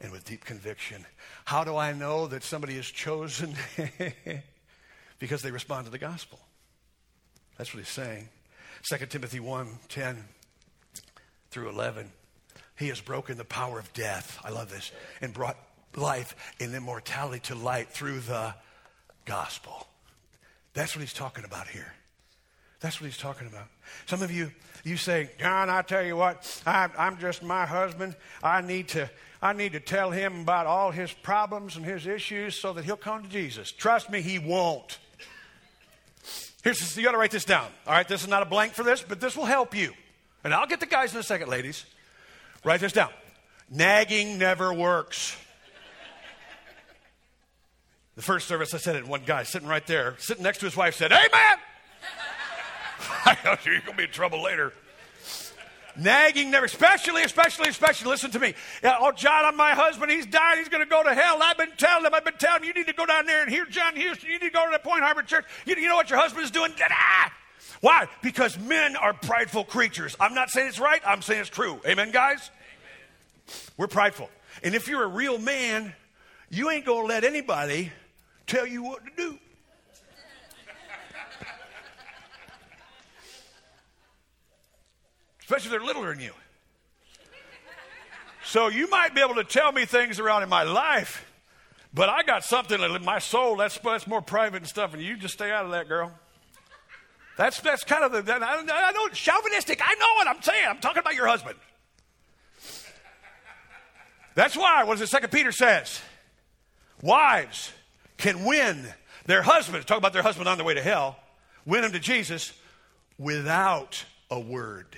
and with deep conviction. How do I know that somebody is chosen? (laughs) because they respond to the gospel. That's what he's saying. 2 Timothy 1 10 through 11. He has broken the power of death. I love this. And brought life and immortality to light through the gospel. That's what he's talking about here. That's what he's talking about. Some of you, you say, John, I tell you what, I'm, I'm just my husband. I need to, I need to tell him about all his problems and his issues so that he'll come to Jesus. Trust me, he won't. Here's you got to write this down. All right, this is not a blank for this, but this will help you. And I'll get the guys in a second, ladies. Write this down. Nagging never works. The first service, I said it, one guy sitting right there, sitting next to his wife, said, Amen! (laughs) I know you're going to be in trouble later. Nagging never, especially, especially, especially, listen to me. Oh, John, I'm my husband. He's dying. He's going to go to hell. I've been telling him, I've been telling him, you need to go down there and hear John Houston. You need to go to the Point Harbor Church. You, you know what your husband is doing? Ah! Why? Because men are prideful creatures. I'm not saying it's right, I'm saying it's true. Amen, guys? Amen. We're prideful. And if you're a real man, you ain't going to let anybody tell you what to do. Especially if they're littler than you. So you might be able to tell me things around in my life, but I got something in my soul that's, that's more private and stuff, and you just stay out of that, girl. That's, that's kind of the, that, I, I know, chauvinistic. I know what I'm saying. I'm talking about your husband. That's why, what does the second Peter says? Wives can win their husbands, talk about their husband on their way to hell, win them to Jesus without a word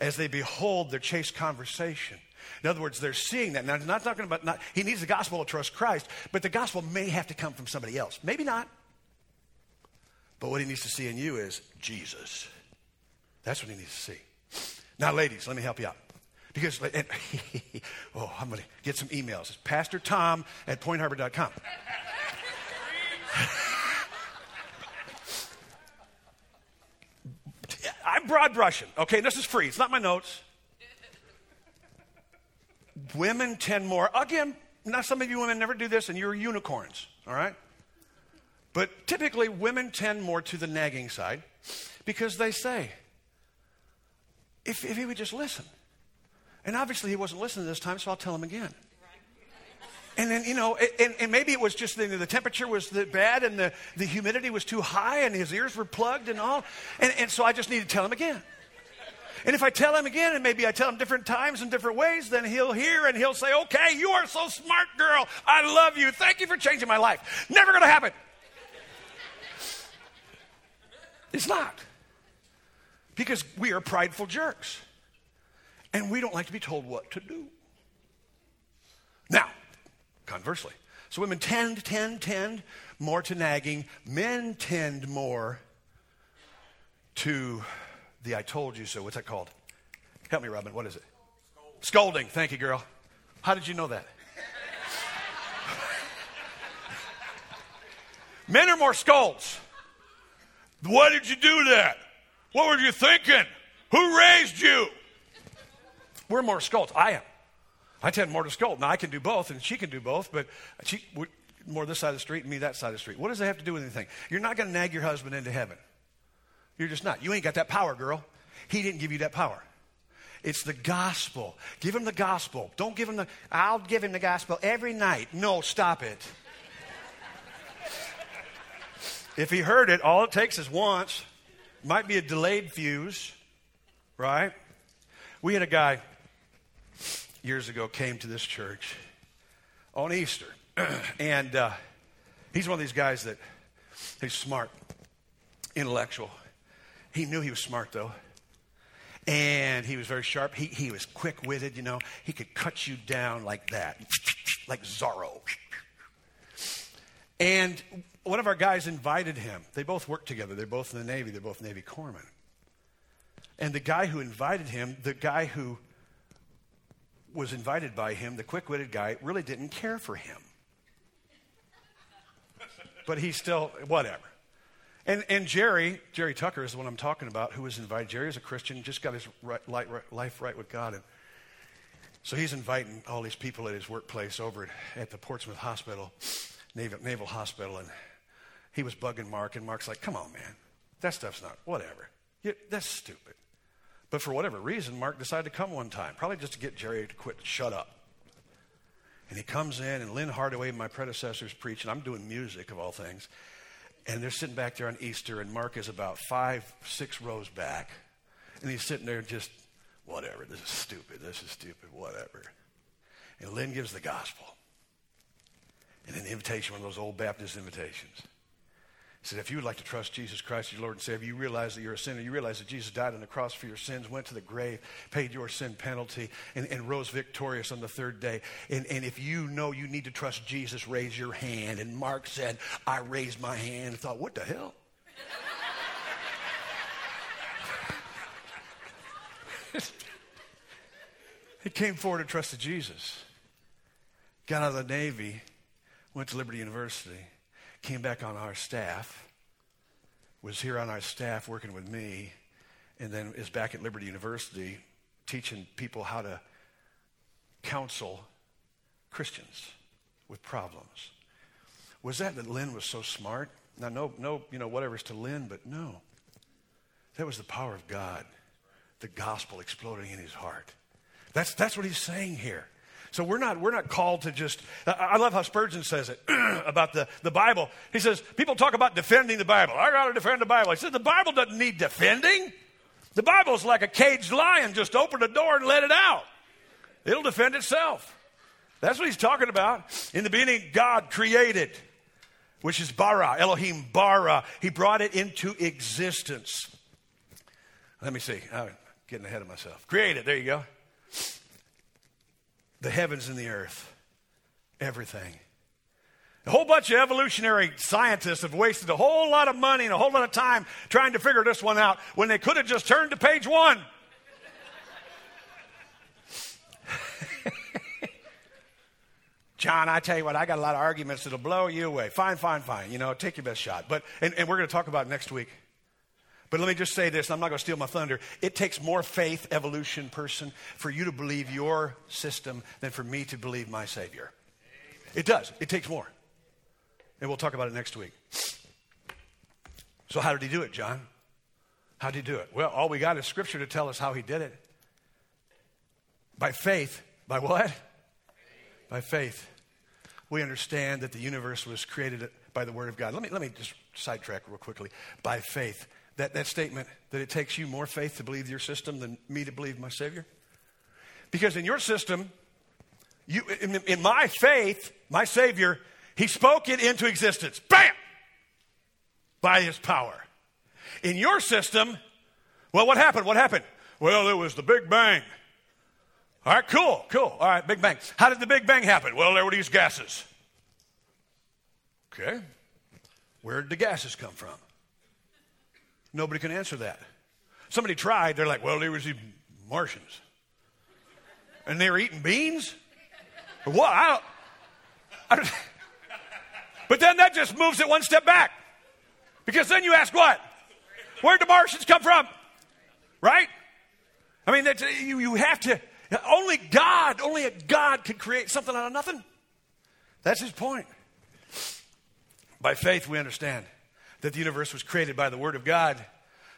as they behold their chaste conversation. In other words, they're seeing that. Now, I'm not talking about, not, he needs the gospel to trust Christ, but the gospel may have to come from somebody else. Maybe not. But what he needs to see in you is Jesus. That's what he needs to see. Now, ladies, let me help you out. Because, (laughs) and, oh, I'm going to get some emails. It's Pastor Tom at pointharbor.com. (laughs) broad brushing, okay? This is free, it's not my notes. women tend more, again, now some of you women never do this and you're unicorns, all right? But typically, women tend more to the nagging side because they say, if, if he would just listen. And obviously, he wasn't listening this time, so I'll tell him again. And then, you know, and, and maybe it was just the, the temperature was bad and the, the humidity was too high and his ears were plugged and all. And, and so I just need to tell him again. And if I tell him again, and maybe I tell him different times and different ways, then he'll hear and he'll say, Okay, you are so smart, girl. I love you. Thank you for changing my life. Never going to happen. It's not. Because we are prideful jerks. And we don't like to be told what to do. Now, conversely, so women tend, tend, tend more to nagging. Men tend more to the I told you so. What's that called? Help me, Robin. What is it? Scolding. Scolding. Thank you, girl. How did you know that? (laughs) Men are more scolds. Why did you do that? What were you thinking? Who raised you? We're more scolds. I am. I tend more to scold. Now, I can do both, and she can do both, but she more this side of the street and me that side of the street. What does that have to do with anything? You're not going to nag your husband into heaven. You're just not. You ain't got that power, girl. He didn't give you that power. It's the gospel. Give him the gospel. Don't give him the, I'll give him the gospel every night. No, stop it. if he heard it, all it takes is once. Might be a delayed fuse, right? We had a guy years ago came to this church on Easter, (clears throat) and uh, he's one of these guys that he's smart, intellectual. He knew he was smart though, and he was very sharp. He he was quick witted. You know, he could cut you down like that, (sniffs) like Zorro. And one of our guys invited him. They both worked together. They're both in the Navy. They're both Navy corpsmen. And the guy who invited him, the guy who was invited by him, the quick witted guy, really didn't care for him. But he still, whatever. And, and Jerry, Jerry Tucker is the one I'm talking about, who was invited. Jerry is a Christian, just got his right, life right with God. And so he's inviting all these people at his workplace over at, at the Portsmouth Hospital, Naval, Naval Hospital. And he was bugging Mark, and Mark's like, come on, man. That stuff's not, whatever. You, that's stupid. But for whatever reason, Mark decided to come one time, probably just to get Jerry to quit, shut up. And he comes in, and Lynn Hardaway, my predecessor's preaching. I'm doing music, of all things. And they're sitting back there on Easter, and Mark is about five, six rows back. And he's sitting there just, whatever, this is stupid, this is stupid, whatever. And Lynn gives the gospel. And an invitation, one of those old Baptist invitations. He said, if you would like to trust Jesus Christ as your Lord and Savior, you realize that you're a sinner. You realize that Jesus died on the cross for your sins, went to the grave, paid your sin penalty, and, and rose victorious on the third day. And, and if you know you need to trust Jesus, raise your hand. And Mark said, I raised my hand and thought, what the hell? (laughs) he came forward and trusted Jesus. Got out of the Navy, went to Liberty University came back on our staff, was here on our staff working with me, and then is back at Liberty University teaching people how to counsel Christians with problems. Was that that Lynn was so smart? Now, no, no, you know, whatever's to Lynn, but no. That was the power of God, the gospel exploding in his heart. That's, that's what he's saying here. So we're not, we're not called to just, I love how Spurgeon says it (clears throat) about the, the Bible. He says, people talk about defending the Bible. I got to defend the Bible. He says, the Bible doesn't need defending. The Bible is like a caged lion. Just open the door and let it out. It'll defend itself. That's what he's talking about. In the beginning, God created, which is bara, Elohim bara. He brought it into existence. Let me see. I'm getting ahead of myself. Created, there you go the heavens and the earth, everything. A whole bunch of evolutionary scientists have wasted a whole lot of money and a whole lot of time trying to figure this one out when they could have just turned to page one. (laughs) John, I tell you what, I got a lot of arguments that'll blow you away. Fine, fine, fine. You know, take your best shot. But and, and we're going to talk about next week. But let me just say this, I'm not going to steal my thunder. It takes more faith, evolution person, for you to believe your system than for me to believe my Savior. It does. It takes more. And we'll talk about it next week. So, how did he do it, John? How did he do it? Well, all we got is scripture to tell us how he did it. By faith. By what? By faith. We understand that the universe was created by the Word of God. Let me, let me just sidetrack real quickly. By faith. That, that statement that it takes you more faith to believe your system than me to believe my Savior. Because in your system, you, in, in my faith, my Savior, He spoke it into existence. Bam! By His power. In your system, well, what happened? What happened? Well, it was the Big Bang. All right, cool, cool. All right, Big Bang. How did the Big Bang happen? Well, there were these gases. Okay. Where did the gases come from? Nobody can answer that. Somebody tried. They're like, well, there was these Martians. And they were eating beans? What? I don't, I don't, but then that just moves it one step back. Because then you ask what? Where'd the Martians come from? Right? I mean, you, you have to, only God, only a God can create something out of nothing. That's his point. By faith, we understand that the universe was created by the Word of God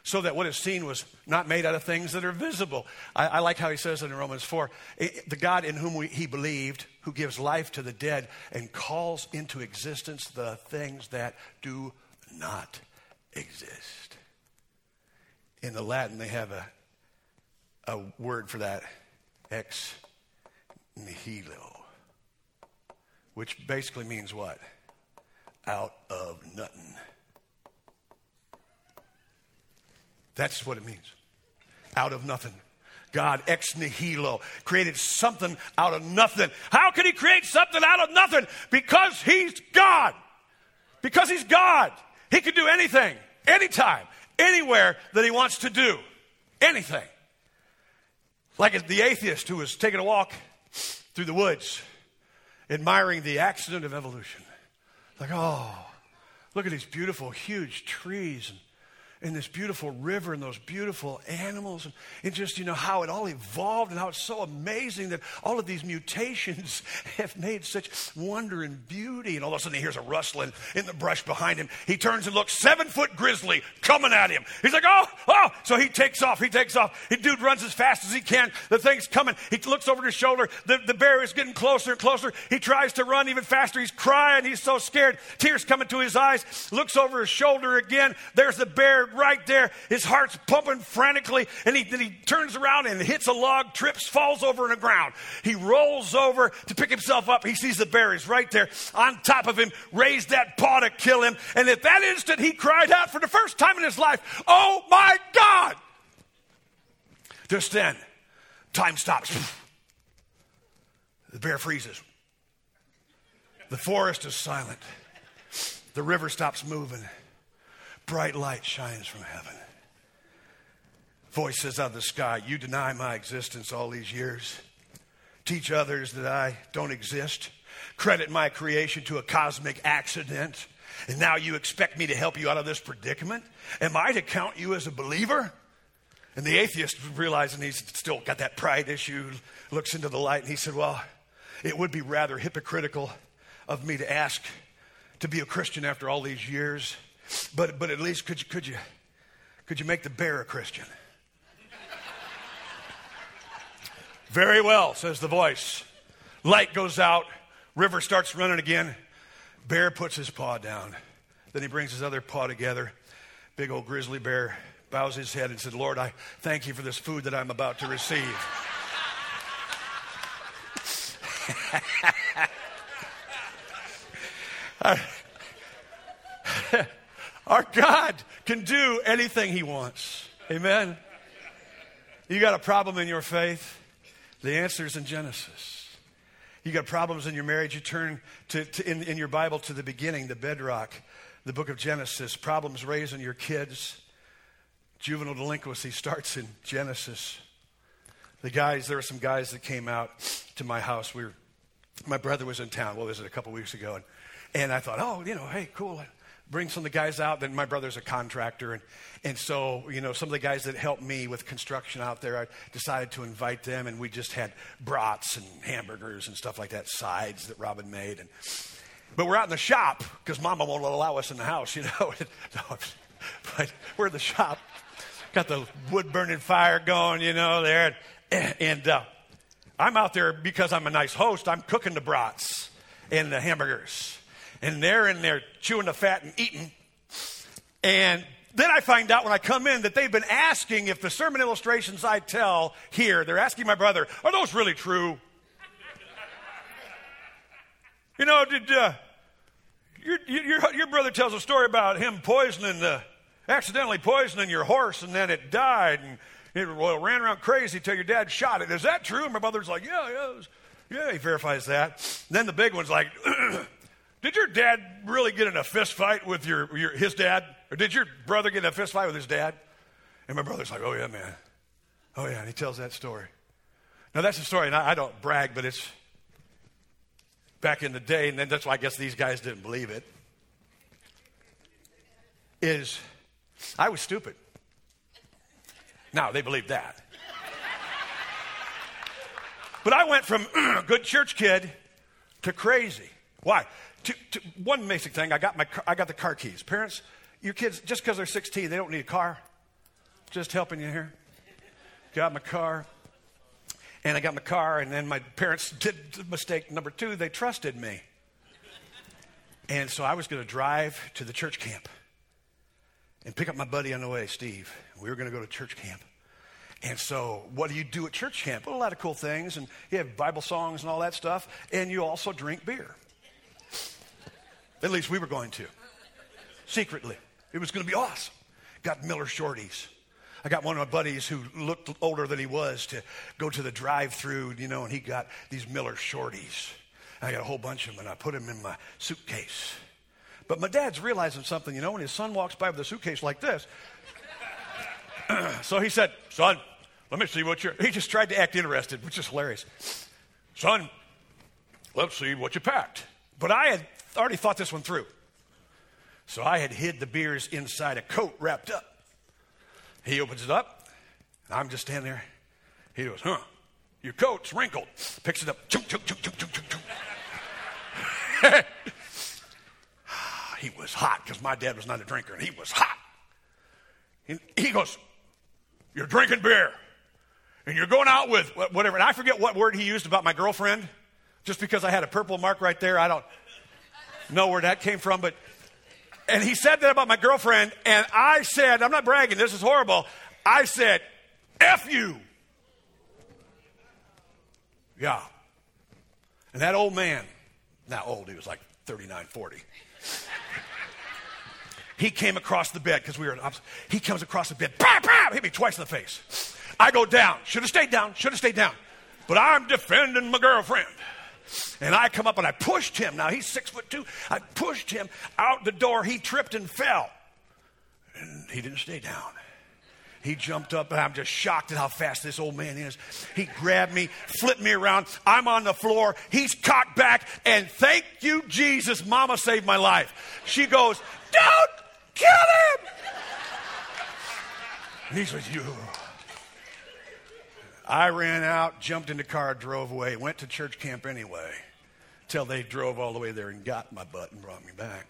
so that what is seen was not made out of things that are visible. I, I like how he says it in Romans 4 it, the God in whom we, he believed, who gives life to the dead and calls into existence the things that do not exist. In the Latin, they have a, a word for that ex nihilo, which basically means what? Out of nothing. That's what it means. Out of nothing. God ex nihilo created something out of nothing. How can he create something out of nothing? Because he's God. Because he's God. He can do anything, anytime, anywhere that he wants to do. Anything. Like the atheist who was taking a walk through the woods, admiring the accident of evolution. Like, oh, look at these beautiful, huge trees and and this beautiful river and those beautiful animals. And, and just you know how it all evolved and how it's so amazing that all of these mutations (laughs) have made such wonder and beauty. And all of a sudden he hears a rustling in the brush behind him. He turns and looks seven foot grizzly coming at him. He's like oh oh. So he takes off he takes off. The dude runs as fast as he can. The thing's coming. He looks over his shoulder. The, the bear is getting closer and closer. He tries to run even faster. He's crying. He's so scared. Tears coming to his eyes. Looks over his shoulder again. There's the bear right there. His heart's pumping frantically, and he, he turns around and hits a log, trips, falls over in the ground. He rolls over to pick himself up. He sees the bear. He's right there on top of him, raised that paw to kill him. And at that instant, he cried out for the first time in his life, Oh my God! Just then, time stops. The bear freezes. The forest is silent. The river stops moving bright light shines from heaven. Voices out of the sky, you deny my existence all these years. Teach others that I don't exist. Credit my creation to a cosmic accident. And now you expect me to help you out of this predicament? Am I to count you as a believer? And the atheist, realizing he's still got that pride issue, looks into the light and he said, Well, it would be rather hypocritical of me to ask to be a Christian after all these years. But, but at least could you, could, you, could you make the bear a Christian? Very well, says the voice. Light goes out, river starts running again. Bear puts his paw down. Then he brings his other paw together. Big old grizzly bear bows his head and said, Lord, I thank you for this food that I'm about to receive. (laughs) Our God can do anything He wants. Amen. You got a problem in your faith? The answer is in Genesis. You got problems in your marriage? You turn to, to in, in your Bible to the beginning, the bedrock, the book of Genesis. Problems raising your kids. Juvenile delinquency starts in Genesis. The guys, there were some guys that came out to my house. We were, my brother was in town. What was it, a couple weeks ago? And, and I thought, oh, you know, hey, cool bring some of the guys out. Then my brother's a contractor, and, and so, you know, some of the guys that helped me with construction out there, I decided to invite them, and we just had brats and hamburgers and stuff like that, sides that Robin made. And, but we're out in the shop because Mama won't allow us in the house, (laughs) you know. (laughs) but we're in the shop, got the wood burning fire going, you know, there. And, (clears throat) and uh, I'm out there because I'm a nice host. I'm cooking the brats and the hamburgers and they're in there chewing the fat and eating. And then I find out when I come in that they've been asking if the sermon illustrations I tell here, they're asking my brother, are those really true? you know, did uh, your, your, your brother tells a story about him poisoning the, accidentally poisoning your horse and then it died and it well, ran around crazy till your dad shot it. Is that true? And my brother's like, yeah, yeah, yeah. He verifies that. Then the big one's like, (clears throat) Did your dad really get in a fist fight with your, your, his dad? Or did your brother get in a fist fight with his dad? And my brother's like, oh, yeah, man. Oh, yeah. And he tells that story. Now, that's a story, and I, I don't brag, but it's back in the day, and then that's why I guess these guys didn't believe it. Is I was stupid. Now, they believed that. but I went from (clears throat) good church kid to crazy. Why? To, to, one basic thing, I got, my, I got the car keys. Parents, your kids, just because they're 16, they don't need a car. Just helping you here. Got my car. And I got my car, and then my parents did mistake number two, they trusted me. And so I was going to drive to the church camp and pick up my buddy on the way, Steve. We were going to go to church camp. And so, what do you do at church camp? Well, a lot of cool things, and you have Bible songs and all that stuff, and you also drink beer. At least we were going to. Secretly. It was going to be awesome. Got Miller Shorties. I got one of my buddies who looked older than he was to go to the drive through, you know, and he got these Miller Shorties. I got a whole bunch of them, and I put them in my suitcase. But my dad's realizing something, you know, when his son walks by with a suitcase like this. (clears throat) so he said, Son, let me see what you're. He just tried to act interested, which is hilarious. Son, let's see what you packed. But I had already thought this one through. So I had hid the beers inside a coat wrapped up. He opens it up. and I'm just standing there. He goes, huh, your coat's wrinkled. Picks it up. Chunk, chunk, chunk, chunk, chunk, chunk, chunk. (laughs) he was hot because my dad was not a drinker, and he was hot. And he goes, You're drinking beer, and you're going out with whatever. And I forget what word he used about my girlfriend, just because I had a purple mark right there. I don't know where that came from, but and he said that about my girlfriend, and I said, I'm not bragging, this is horrible. I said, F you. Yeah. And that old man, not old, he was like 39, 40. he came across the bed because we were, he comes across the bed, bam, bam, hit me twice in the face. I go down. Should have stayed down, should have stayed down. But I'm defending my girlfriend. And I come up and I pushed him. Now he's six foot two. I pushed him out the door. He tripped and fell. And he didn't stay down. He jumped up, and I'm just shocked at how fast this old man is. He grabbed me, flipped me around. I'm on the floor. He's cocked back, and thank you, Jesus, Mama saved my life. She goes, Don't kill him! And he says, You. I ran out, jumped in the car, drove away, went to church camp anyway, till they drove all the way there and got my butt and brought me back.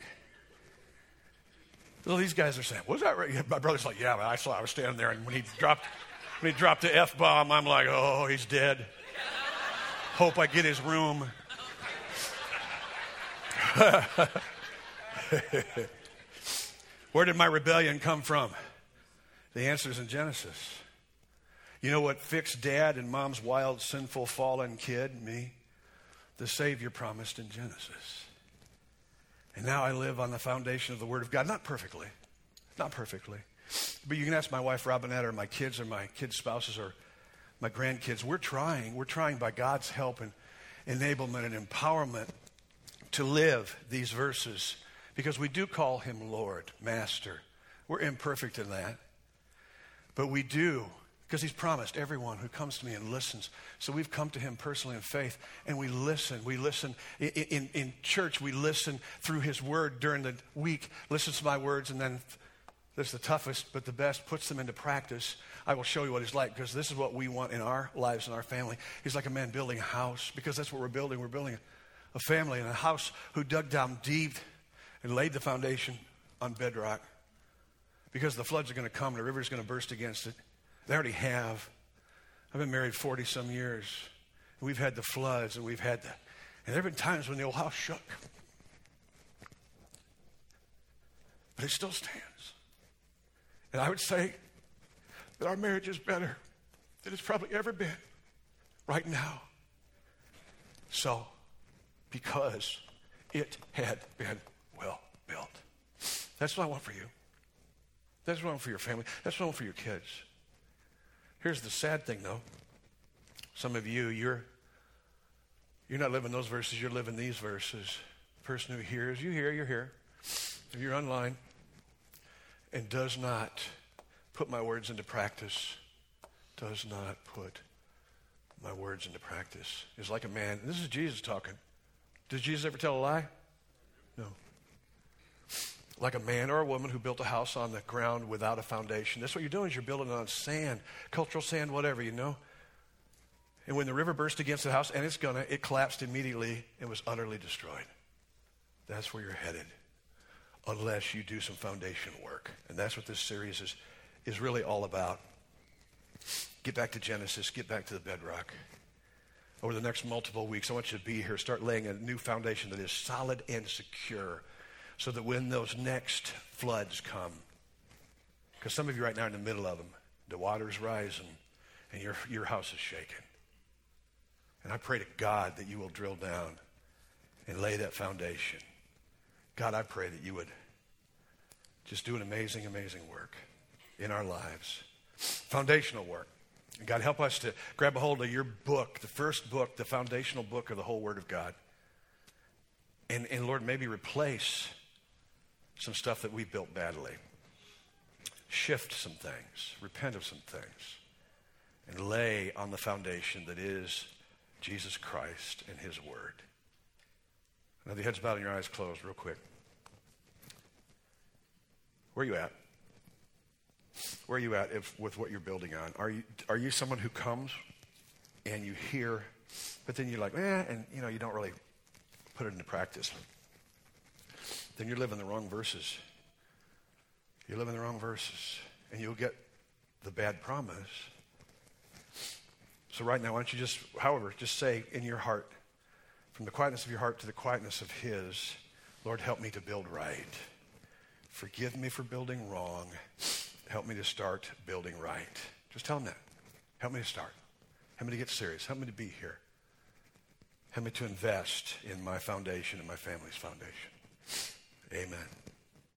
So these guys are saying, "Was that right?" My brother's like, "Yeah, I saw. I was standing there, and when he dropped, when he dropped the f bomb, I'm like, oh, he's dead. Hope I get his room." (laughs) Where did my rebellion come from? The answer is in Genesis. You know what fixed dad and mom's wild, sinful, fallen kid? Me. The Savior promised in Genesis. And now I live on the foundation of the Word of God. Not perfectly. Not perfectly. But you can ask my wife, Robinette, or my kids, or my kids' spouses, or my grandkids. We're trying. We're trying by God's help and enablement and empowerment to live these verses because we do call Him Lord, Master. We're imperfect in that. But we do Because he's promised everyone who comes to me and listens. So we've come to him personally in faith and we listen. We listen in, in, in church, we listen through his word during the week, listens to my words, and then that's the toughest, but the best, puts them into practice. I will show you what he's like because this is what we want in our lives and our family. He's like a man building a house because that's what we're building. We're building a family and a house who dug down deep and laid the foundation on bedrock because the floods are going to come the river's going to burst against it. They already have. I've been married 40 some years. We've had the floods and we've had the, and there have been times when the old house shook. But it still stands. And I would say that our marriage is better than it's probably ever been right now. So, because it had been well built. That's what I want for you. That's what I want for your family. That's what I want for your kids. Here's the sad thing, though. Some of you, you're, you're not living those verses, you're living these verses. The person who hears, you hear, you're here. If you're online and does not put my words into practice, does not put my words into practice, is like a man. This is Jesus talking. Did Jesus ever tell a lie? No like a man or a woman who built a house on the ground without a foundation. That's what you're doing is you're building on sand, cultural sand, whatever, you know. And when the river burst against the house, and it's gonna, it collapsed immediately and was utterly destroyed. That's where you're headed, unless you do some foundation work. And that's what this series is, is really all about. Get back to Genesis, get back to the bedrock. Over the next multiple weeks, I want you to be here, start laying a new foundation that is solid and secure so that when those next floods come, because some of you right now are in the middle of them, the water's rising and your, your house is shaking. And I pray to God that you will drill down and lay that foundation. God, I pray that you would just do an amazing, amazing work in our lives. Foundational work. And God, help us to grab a hold of your book, the first book, the foundational book of the whole Word of God. And, and Lord, maybe replace some stuff that we built badly. Shift some things, repent of some things, and lay on the foundation that is Jesus Christ and His Word. Now, the heads bowed and your eyes closed, real quick. Where are you at? Where are you at if, with what you're building on? Are you, are you someone who comes and you hear, but then you're like, eh, and you know, you don't really put it into practice? Then you're living the wrong verses. You're living the wrong verses, and you'll get the bad promise. So, right now, why don't you just, however, just say in your heart, from the quietness of your heart to the quietness of His, Lord, help me to build right. Forgive me for building wrong. Help me to start building right. Just tell him that. Help me to start. Help me to get serious. Help me to be here. Help me to invest in my foundation and my family's foundation. Amen.